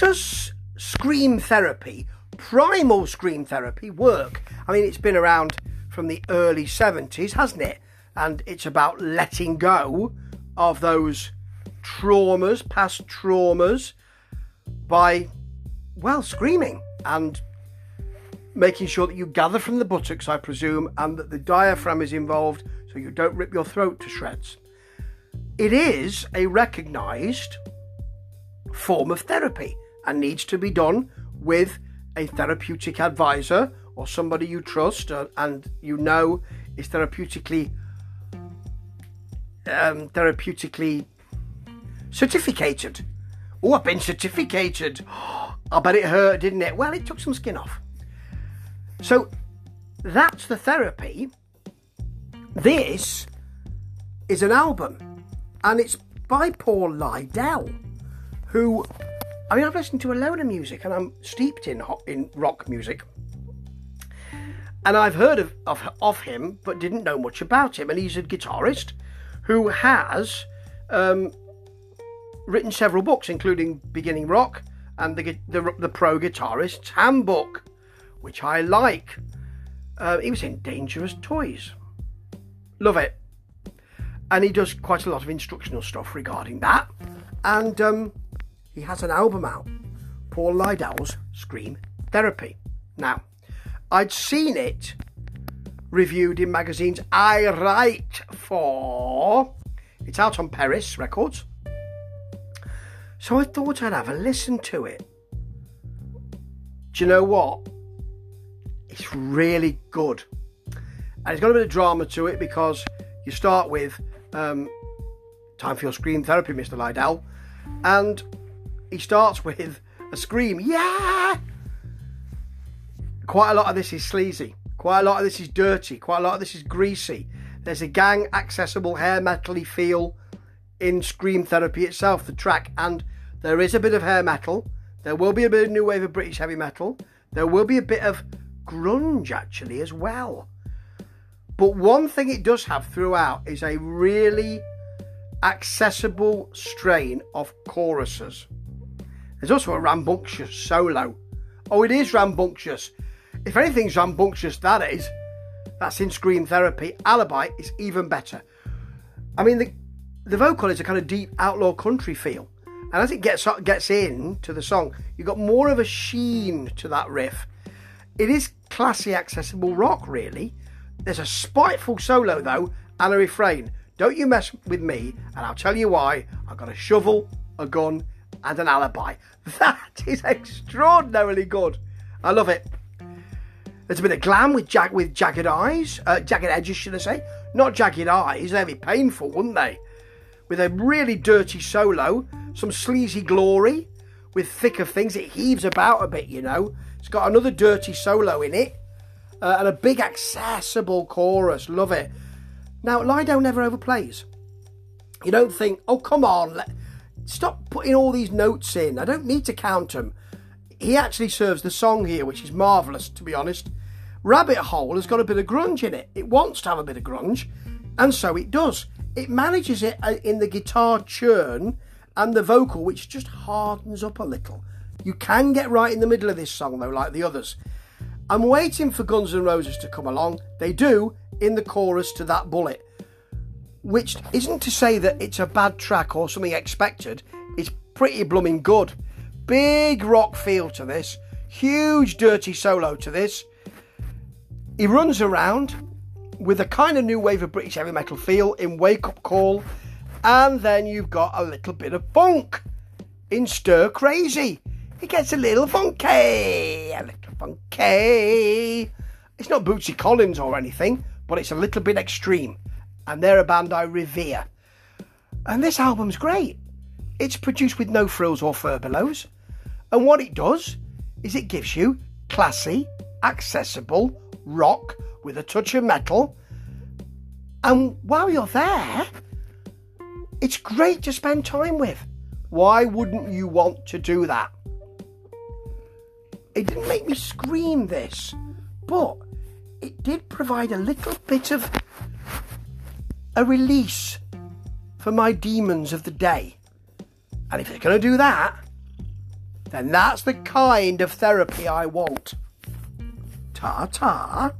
does scream therapy, primal scream therapy, work? I mean, it's been around from the early 70s, hasn't it? And it's about letting go of those traumas, past traumas, by, well, screaming and making sure that you gather from the buttocks, I presume, and that the diaphragm is involved so you don't rip your throat to shreds. It is a recognised form of therapy and needs to be done with a therapeutic advisor or somebody you trust and you know is therapeutically um, therapeutically certificated. Oh, I've been certificated. I bet it hurt, didn't it? Well, it took some skin off. So that's the therapy. This is an album, and it's by Paul Lidel, who I mean, I've listened to a load of music, and I'm steeped in in rock music, and I've heard of, of of him, but didn't know much about him. And he's a guitarist who has um, written several books, including Beginning Rock and the the, the Pro Guitarist's Handbook which I like. Uh, he was in Dangerous Toys. Love it. And he does quite a lot of instructional stuff regarding that. And um, he has an album out, Paul Lidel's Scream Therapy. Now, I'd seen it reviewed in magazines I write for. It's out on Perris Records. So I thought I'd have a listen to it. Do you know what? It's really good. And it's got a bit of drama to it because you start with um, Time for Your Scream Therapy, Mr. Lidel, and he starts with a scream, yeah! Quite a lot of this is sleazy. Quite a lot of this is dirty. Quite a lot of this is greasy. There's a gang accessible hair metally feel in Scream Therapy itself, the track, and there is a bit of hair metal. There will be a bit of new wave of British heavy metal. There will be a bit of grunge actually as well. But one thing it does have throughout is a really accessible strain of choruses. There's also a rambunctious solo. Oh, it is rambunctious. If anything's rambunctious, that is. That's in Scream Therapy. Alibi is even better. I mean, the, the vocal is a kind of deep outlaw country feel. And as it gets gets in to the song, you've got more of a sheen to that riff. It is classy, accessible rock, really. There's a spiteful solo, though, and a refrain. Don't you mess with me, and I'll tell you why. I've got a shovel, a gun, and an alibi. That is extraordinarily good. I love it. There's a bit of glam with jag- with jagged eyes, uh, jagged edges, should I say? Not jagged eyes. They'd be painful, wouldn't they? With a really dirty solo, some sleazy glory, with thicker things. It heaves about a bit, you know. It's got another dirty solo in it uh, and a big accessible chorus. Love it. Now, Lidel never overplays. You don't think, oh, come on, let, stop putting all these notes in. I don't need to count them. He actually serves the song here, which is marvellous, to be honest. Rabbit Hole has got a bit of grunge in it. It wants to have a bit of grunge, and so it does. It manages it uh, in the guitar churn and the vocal, which just hardens up a little. You can get right in the middle of this song, though, like the others. I'm waiting for Guns N' Roses to come along. They do in the chorus to that bullet, which isn't to say that it's a bad track or something expected. It's pretty blooming good. Big rock feel to this, huge dirty solo to this. He runs around with a kind of new wave of British heavy metal feel in Wake Up Call, and then you've got a little bit of funk in Stir Crazy. It gets a little funky, a little funky. It's not Bootsy Collins or anything, but it's a little bit extreme. And they're a band I revere. And this album's great. It's produced with no frills or furbelows. And what it does is it gives you classy, accessible rock with a touch of metal. And while you're there, it's great to spend time with. Why wouldn't you want to do that? It didn't make me scream this, but it did provide a little bit of a release for my demons of the day. And if it's going to do that, then that's the kind of therapy I want. Ta ta.